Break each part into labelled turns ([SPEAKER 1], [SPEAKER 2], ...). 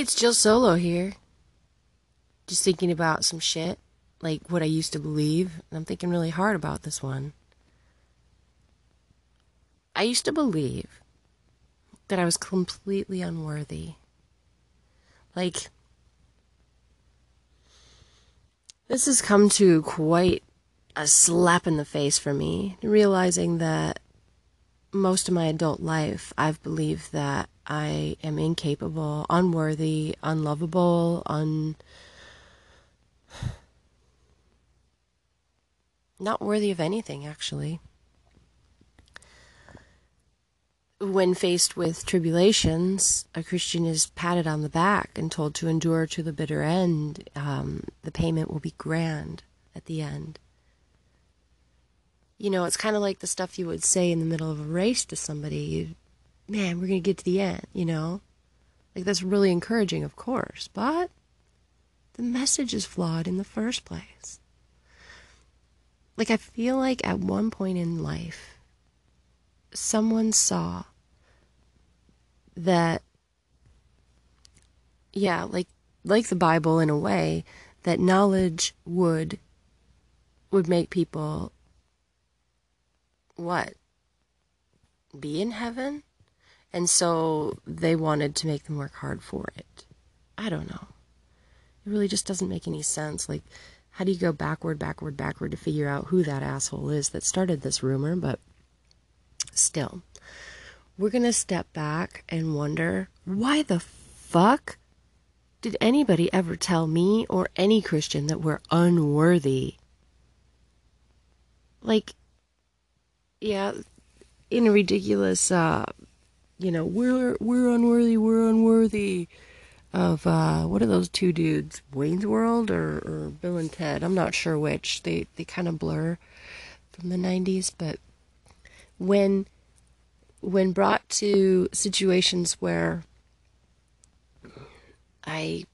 [SPEAKER 1] It's Jill Solo here. Just thinking about some shit, like what I used to believe, and I'm thinking really hard about this one. I used to believe that I was completely unworthy. Like, this has come to quite a slap in the face for me, realizing that most of my adult life I've believed that I am incapable, unworthy, unlovable, un. not worthy of anything, actually. When faced with tribulations, a Christian is patted on the back and told to endure to the bitter end. Um, the payment will be grand at the end. You know, it's kind of like the stuff you would say in the middle of a race to somebody. You man, we're going to get to the end, you know? Like, that's really encouraging, of course, but the message is flawed in the first place. Like, I feel like at one point in life, someone saw that, yeah, like, like the Bible in a way, that knowledge would would make people what be in heaven and so they wanted to make them work hard for it. I don't know. It really just doesn't make any sense. Like, how do you go backward, backward, backward to figure out who that asshole is that started this rumor? But still, we're going to step back and wonder why the fuck did anybody ever tell me or any Christian that we're unworthy? Like, yeah, in a ridiculous uh, you know, we're we're unworthy, we're unworthy of uh, what are those two dudes, Wayne's World or, or Bill and Ted? I'm not sure which. They they kind of blur from the 90s, but when when brought to situations where I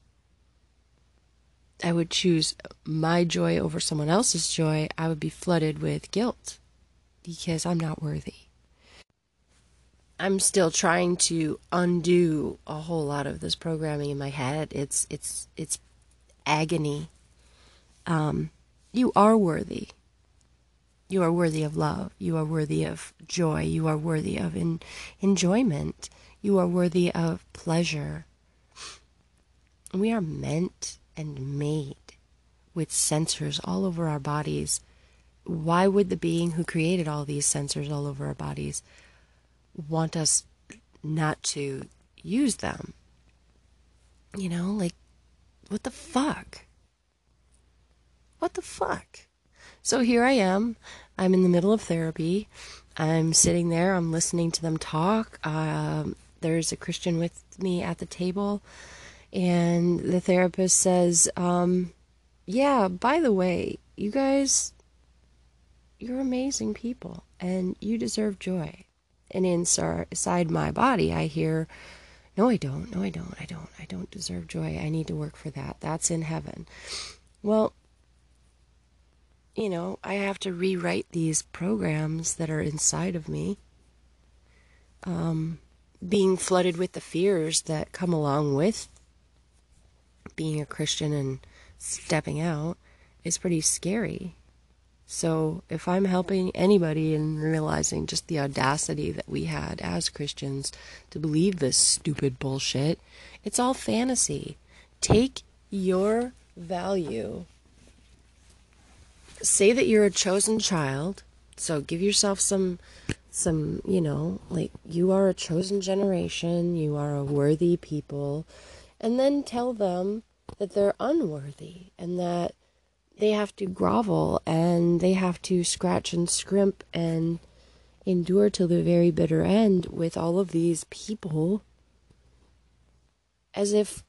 [SPEAKER 1] I would choose my joy over someone else's joy, I would be flooded with guilt because I'm not worthy. I'm still trying to undo a whole lot of this programming in my head. It's it's it's agony. Um, you are worthy. You are worthy of love. You are worthy of joy. You are worthy of in, enjoyment. You are worthy of pleasure. We are meant and made with sensors all over our bodies. Why would the being who created all these sensors all over our bodies want us not to use them. You know, like, what the fuck? What the fuck? So here I am. I'm in the middle of therapy. I'm sitting there. I'm listening to them talk. Um, there's a Christian with me at the table, and the therapist says, um, "Yeah, by the way, you guys, you're amazing people, and you deserve joy and inside my body, I hear, no, I don't, no, I don't, I don't, I don't deserve joy. I need to work for that. That's in heaven. Well, you know, I have to rewrite these programs that are inside of me. Um, being flooded with the fears that come along with being a Christian and stepping out is pretty scary. So if I'm helping anybody in realizing just the audacity that we had as Christians to believe this stupid bullshit, it's all fantasy. Take your value. Say that you're a chosen child. So give yourself some some, you know, like you are a chosen generation, you are a worthy people, and then tell them that they're unworthy and that they have to grovel and they have to scratch and scrimp and endure till the very bitter end with all of these people as if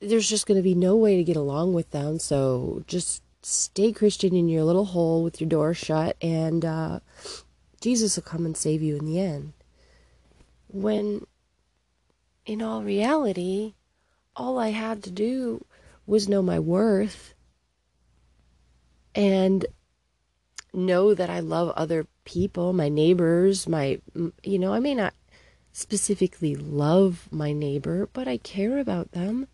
[SPEAKER 1] there's just going to be no way to get along with them. So just stay Christian in your little hole with your door shut, and uh, Jesus will come and save you in the end. When in all reality, all I had to do was know my worth and know that I love other people, my neighbors, my, you know, I may not specifically love my neighbor, but I care about them.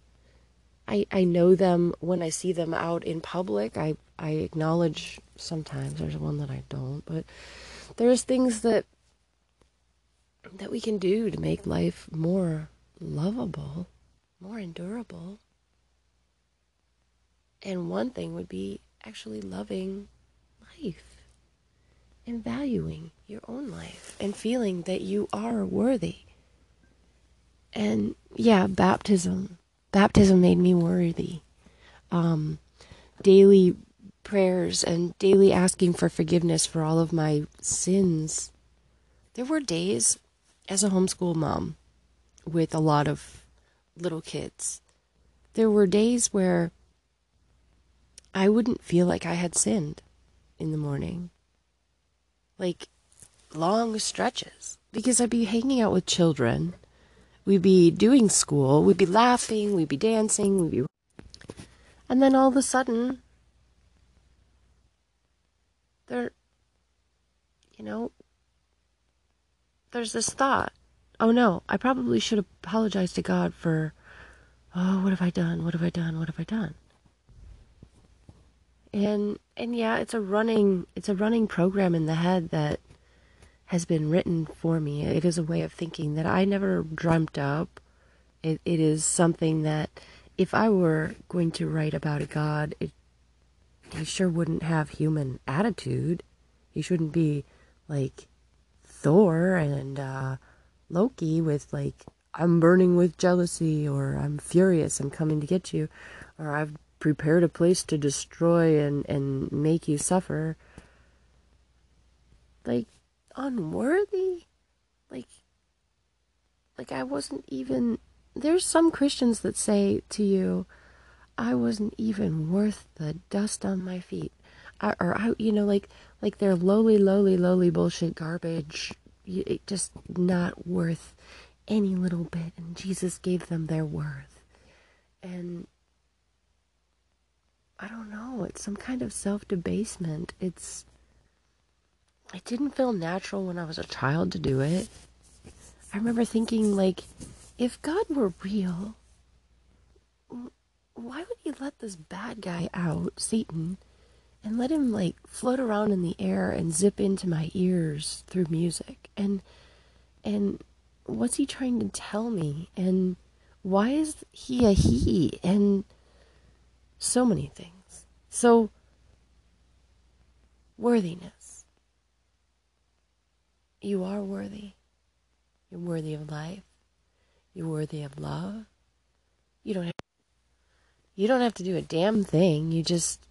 [SPEAKER 1] I, I know them when I see them out in public. I, I acknowledge sometimes there's one that I don't, but there's things that that we can do to make life more lovable, more endurable. And one thing would be actually loving life and valuing your own life and feeling that you are worthy. And yeah, baptism. Baptism made me worthy. Um, daily prayers and daily asking for forgiveness for all of my sins. There were days as a homeschool mom with a lot of little kids, there were days where I wouldn't feel like I had sinned in the morning like long stretches because I'd be hanging out with children. We'd be doing school, we'd be laughing, we'd be dancing, we'd be and then all of a sudden there you know there's this thought, oh no, I probably should apologize to God for oh, what have I done? What have I done? What have I done? And and yeah it's a running it's a running program in the head that has been written for me. It is a way of thinking that i never dreamt up. It, it is something that if i were going to write about a god it, he sure wouldn't have human attitude. He shouldn't be like thor and uh, loki with like i'm burning with jealousy or i'm furious i'm coming to get you or i've prepared a place to destroy and, and make you suffer. Like, unworthy? Like, like I wasn't even. There's some Christians that say to you, I wasn't even worth the dust on my feet. I, or I, you know, like like they're lowly, lowly, lowly bullshit garbage. It just not worth any little bit. And Jesus gave them their worth. And I don't know, it's some kind of self debasement. It's. It didn't feel natural when I was a child to do it. I remember thinking, like, if God were real, why would he let this bad guy out, Satan, and let him, like, float around in the air and zip into my ears through music? And, and what's he trying to tell me? And why is he a he? And, so many things. So, worthiness. You are worthy. You're worthy of life. You're worthy of love. You don't have, you don't have to do a damn thing. You just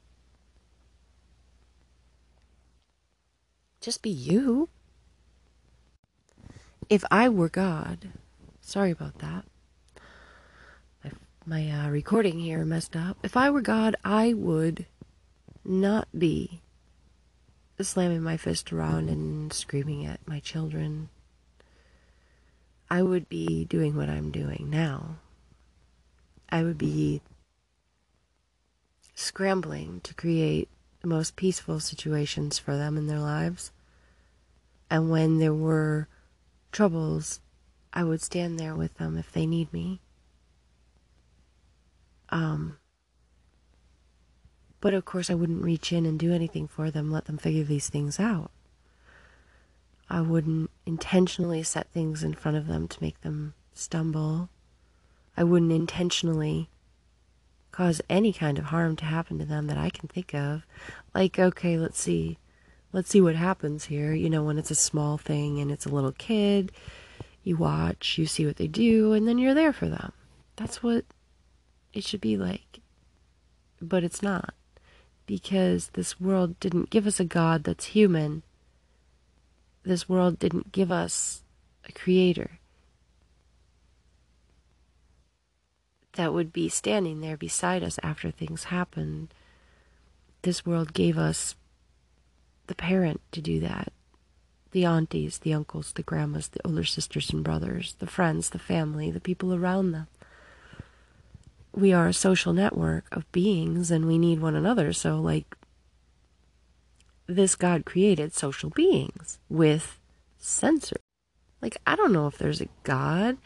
[SPEAKER 1] just be you. If I were God, sorry about that my uh, recording here messed up. If I were God, I would not be slamming my fist around and screaming at my children. I would be doing what I'm doing now. I would be scrambling to create the most peaceful situations for them in their lives. And when there were troubles, I would stand there with them if they need me. Um, but of course, I wouldn't reach in and do anything for them, let them figure these things out. I wouldn't intentionally set things in front of them to make them stumble. I wouldn't intentionally cause any kind of harm to happen to them that I can think of. Like, okay, let's see. Let's see what happens here. You know, when it's a small thing and it's a little kid, you watch, you see what they do, and then you're there for them. That's what it should be like. But it's not. Because this world didn't give us a God that's human. This world didn't give us a creator that would be standing there beside us after things happen. This world gave us the parent to do that the aunties, the uncles, the grandmas, the older sisters and brothers, the friends, the family, the people around them we are a social network of beings and we need one another. So, like, this God created social beings with sensors. Like, I don't know if there's a God.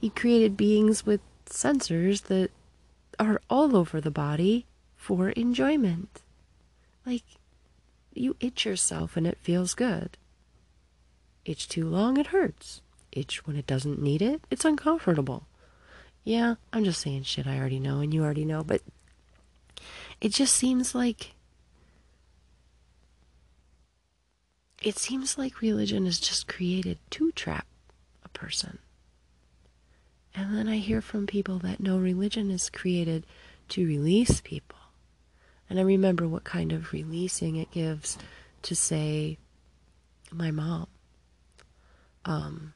[SPEAKER 1] He created beings with sensors that are all over the body for enjoyment. Like, you itch yourself and it feels good. Itch too long, it hurts. Itch when it doesn't need it, it's uncomfortable. Yeah, I'm just saying shit I already know and you already know, but it just seems like it seems like religion is just created to trap a person. And then I hear from people that no, religion is created to release people. And I remember what kind of releasing it gives to say, my mom. Um,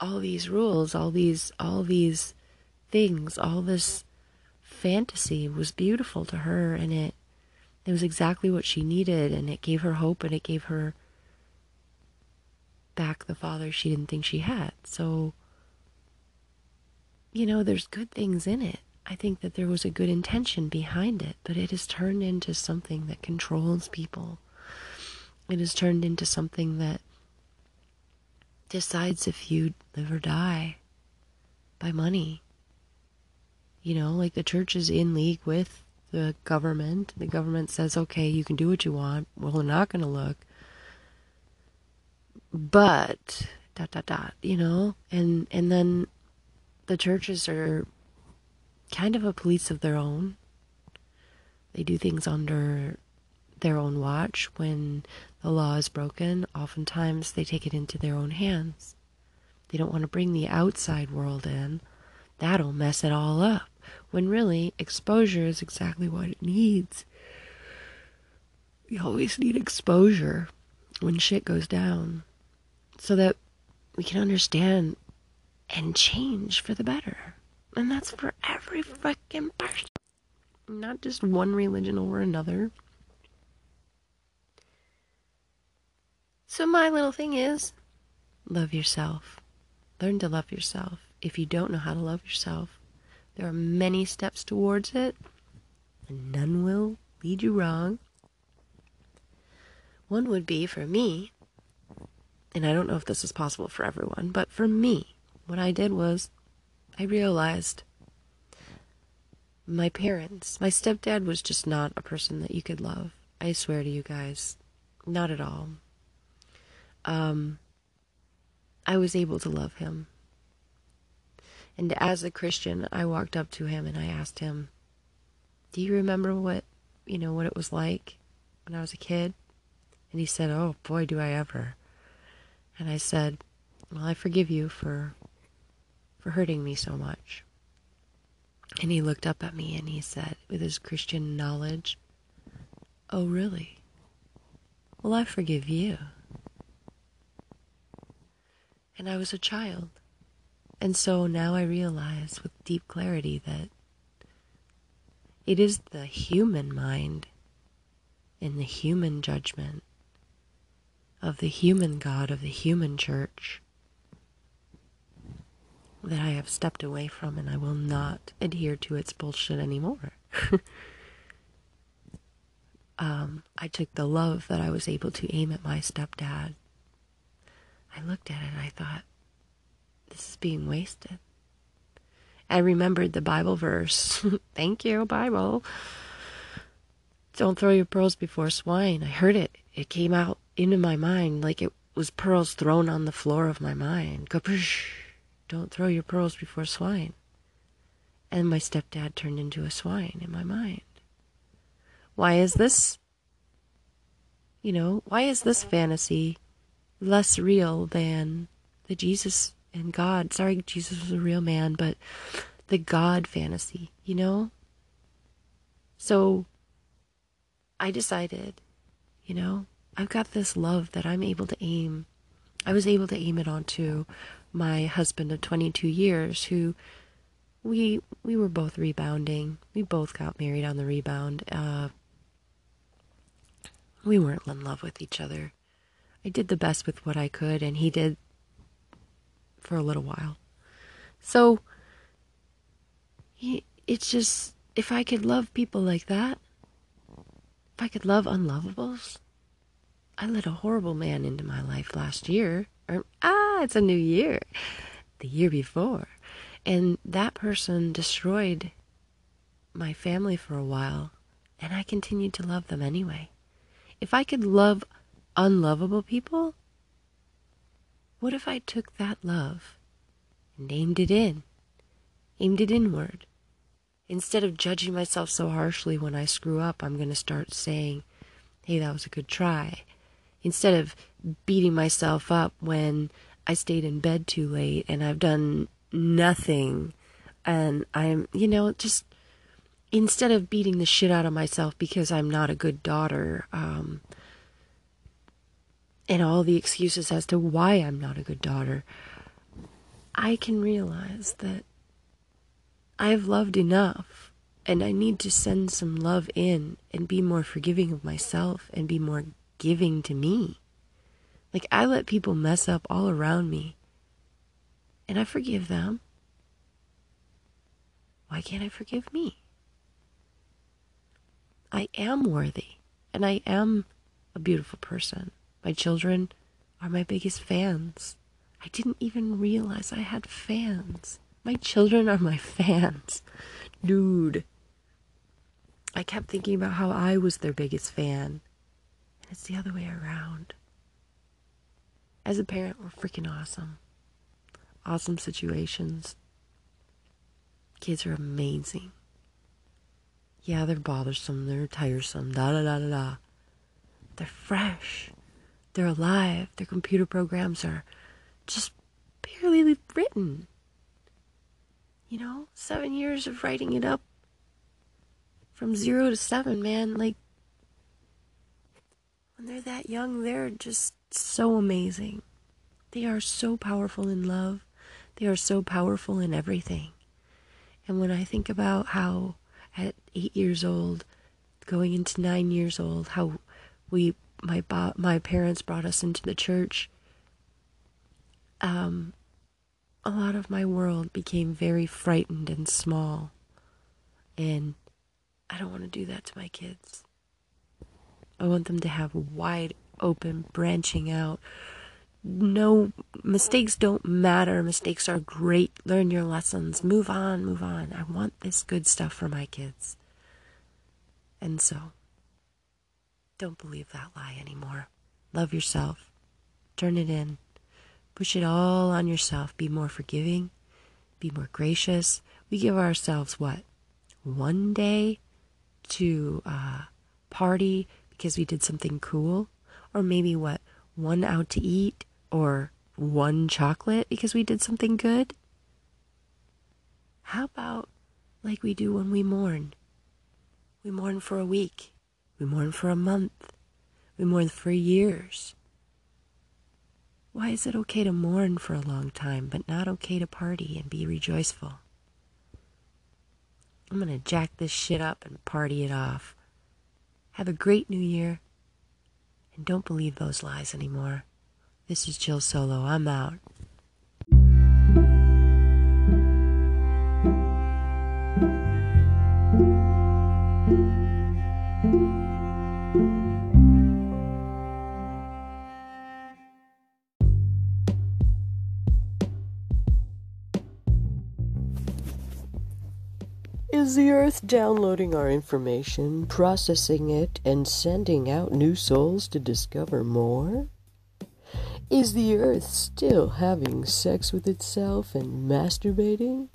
[SPEAKER 1] all these rules, all these, all these things, all this fantasy was beautiful to her, and it, it was exactly what she needed, and it gave her hope, and it gave her back the father she didn't think she had. So, you know, there's good things in it. I think that there was a good intention behind it, but it has turned into something that controls people. It has turned into something that decides if you live or die by money. You know, like the church is in league with the government. The government says, okay, you can do what you want. Well, we're not going to look. But, dot, dot, dot, you know? And, and then the churches are kind of a police of their own. They do things under their own watch. When the law is broken, oftentimes they take it into their own hands. They don't want to bring the outside world in. That'll mess it all up. When really, exposure is exactly what it needs. We always need exposure when shit goes down so that we can understand and change for the better. And that's for every fucking person. Not just one religion over another. So, my little thing is love yourself. Learn to love yourself. If you don't know how to love yourself, there are many steps towards it, and none will lead you wrong. One would be for me, and I don't know if this is possible for everyone, but for me, what I did was I realized my parents, my stepdad was just not a person that you could love. I swear to you guys, not at all. Um, I was able to love him. And as a Christian, I walked up to him and I asked him, "Do you remember what, you know, what it was like when I was a kid?" And he said, "Oh boy, do I ever." And I said, "Well, I forgive you for for hurting me so much. And he looked up at me and he said, with his Christian knowledge, Oh, really? Well, I forgive you. And I was a child. And so now I realize with deep clarity that it is the human mind and the human judgment of the human God of the human church that I have stepped away from and I will not adhere to its bullshit anymore. um, I took the love that I was able to aim at my stepdad. I looked at it and I thought, this is being wasted. I remembered the Bible verse. Thank you, Bible. Don't throw your pearls before swine. I heard it. It came out into my mind like it was pearls thrown on the floor of my mind. Kapoosh. Don't throw your pearls before swine. And my stepdad turned into a swine in my mind. Why is this, you know, why is this fantasy less real than the Jesus and God? Sorry, Jesus was a real man, but the God fantasy, you know? So I decided, you know, I've got this love that I'm able to aim. I was able to aim it onto my husband of 22 years who we we were both rebounding. We both got married on the rebound. Uh, we weren't in love with each other. I did the best with what I could, and he did for a little while. So it's just if I could love people like that, if I could love unlovables. I let a horrible man into my life last year or ah, it's a new year, the year before. And that person destroyed my family for a while, and I continued to love them anyway. If I could love unlovable people, what if I took that love and aimed it in, aimed it inward? Instead of judging myself so harshly when I screw up, I'm going to start saying, hey, that was a good try. Instead of beating myself up when I stayed in bed too late and I've done nothing and I'm, you know, just instead of beating the shit out of myself because I'm not a good daughter, um, and all the excuses as to why I'm not a good daughter, I can realize that I've loved enough and I need to send some love in and be more forgiving of myself and be more giving to me. Like, I let people mess up all around me and I forgive them. Why can't I forgive me? I am worthy and I am a beautiful person. My children are my biggest fans. I didn't even realize I had fans. My children are my fans. Dude. I kept thinking about how I was their biggest fan. And it's the other way around. As a parent, we're freaking awesome. Awesome situations. Kids are amazing yeah, they're bothersome, they're tiresome, da da da da da. They're fresh, they're alive, their computer programs are just barely written. You know, seven years of writing it up from zero to seven, man. Like, when they're that young, they're just so amazing. They are so powerful in love, they are so powerful in everything. And when I think about how at eight years old, going into nine years old, how we my my parents brought us into the church. Um, a lot of my world became very frightened and small, and I don't want to do that to my kids. I want them to have wide open, branching out, no mistakes don't matter. Mistakes are great. Learn your lessons. Move on, move on. I want this good stuff for my kids. And so, don't believe that lie anymore. Love yourself. Turn it in. Push it all on yourself. Be more forgiving. Be more gracious. We give ourselves what? One day to uh, party because we did something cool? Or maybe what? One out to eat or one chocolate because we did something good? How about like we do when we mourn? We mourn for a week, we mourn for a month, we mourn for years. Why is it okay to mourn for a long time, but not okay to party and be rejoiceful? I'm gonna jack this shit up and party it off. Have a great new year, and don't believe those lies anymore. This is Jill Solo. I'm out.
[SPEAKER 2] Is the Earth downloading our information, processing it, and sending out new souls to discover more? Is the earth still having sex with itself and masturbating?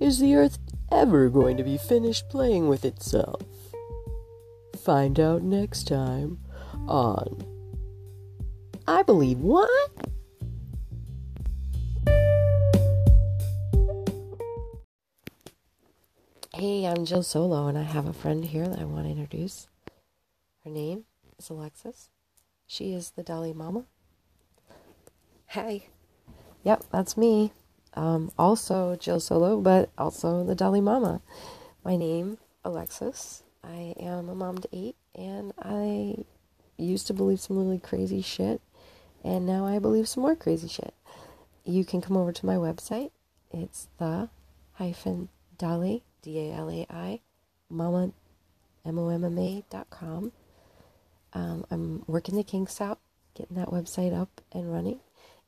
[SPEAKER 2] Is the earth ever going to be finished playing with itself? Find out next time on I Believe What?
[SPEAKER 1] Hey, I'm Jill Solo, and I have a friend here that I want to introduce. Her name is Alexis. She is the Dolly Mama Hey. Yep, that's me. Um, also Jill Solo, but also the Dolly Mama. My name, Alexis. I am a mom to eight, and I used to believe some really crazy shit, and now I believe some more crazy shit. You can come over to my website. It's the hyphen Dalai, mama, M O M M A dot com. Um, I'm working the kinks out, getting that website up and running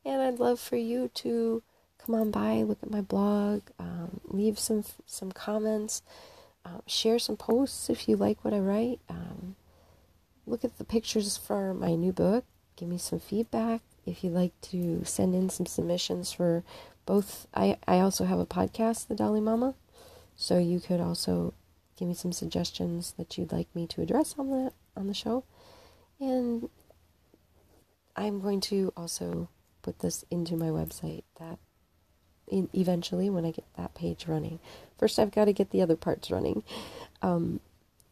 [SPEAKER 1] And I'd love for you to come on by, look at my blog, um, leave some some comments, uh, share some posts if you like what I write. Um, look at the pictures for my new book. Give me some feedback. If you'd like to send in some submissions for both, I, I also have a podcast, The Dolly Mama. So you could also give me some suggestions that you'd like me to address on the on the show. And I'm going to also put this into my website that eventually when I get that page running. First, I've got to get the other parts running. Um,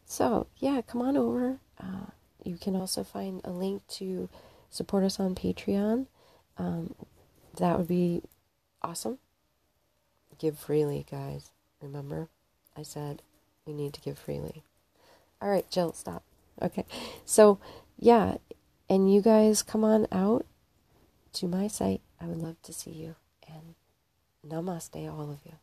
[SPEAKER 1] so, yeah, come on over. Uh, you can also find a link to support us on Patreon. Um, that would be awesome. Give freely, guys. Remember, I said we need to give freely. All right, Jill, stop. Okay. So, yeah, and you guys come on out to my site. I would love to see you. And namaste, all of you.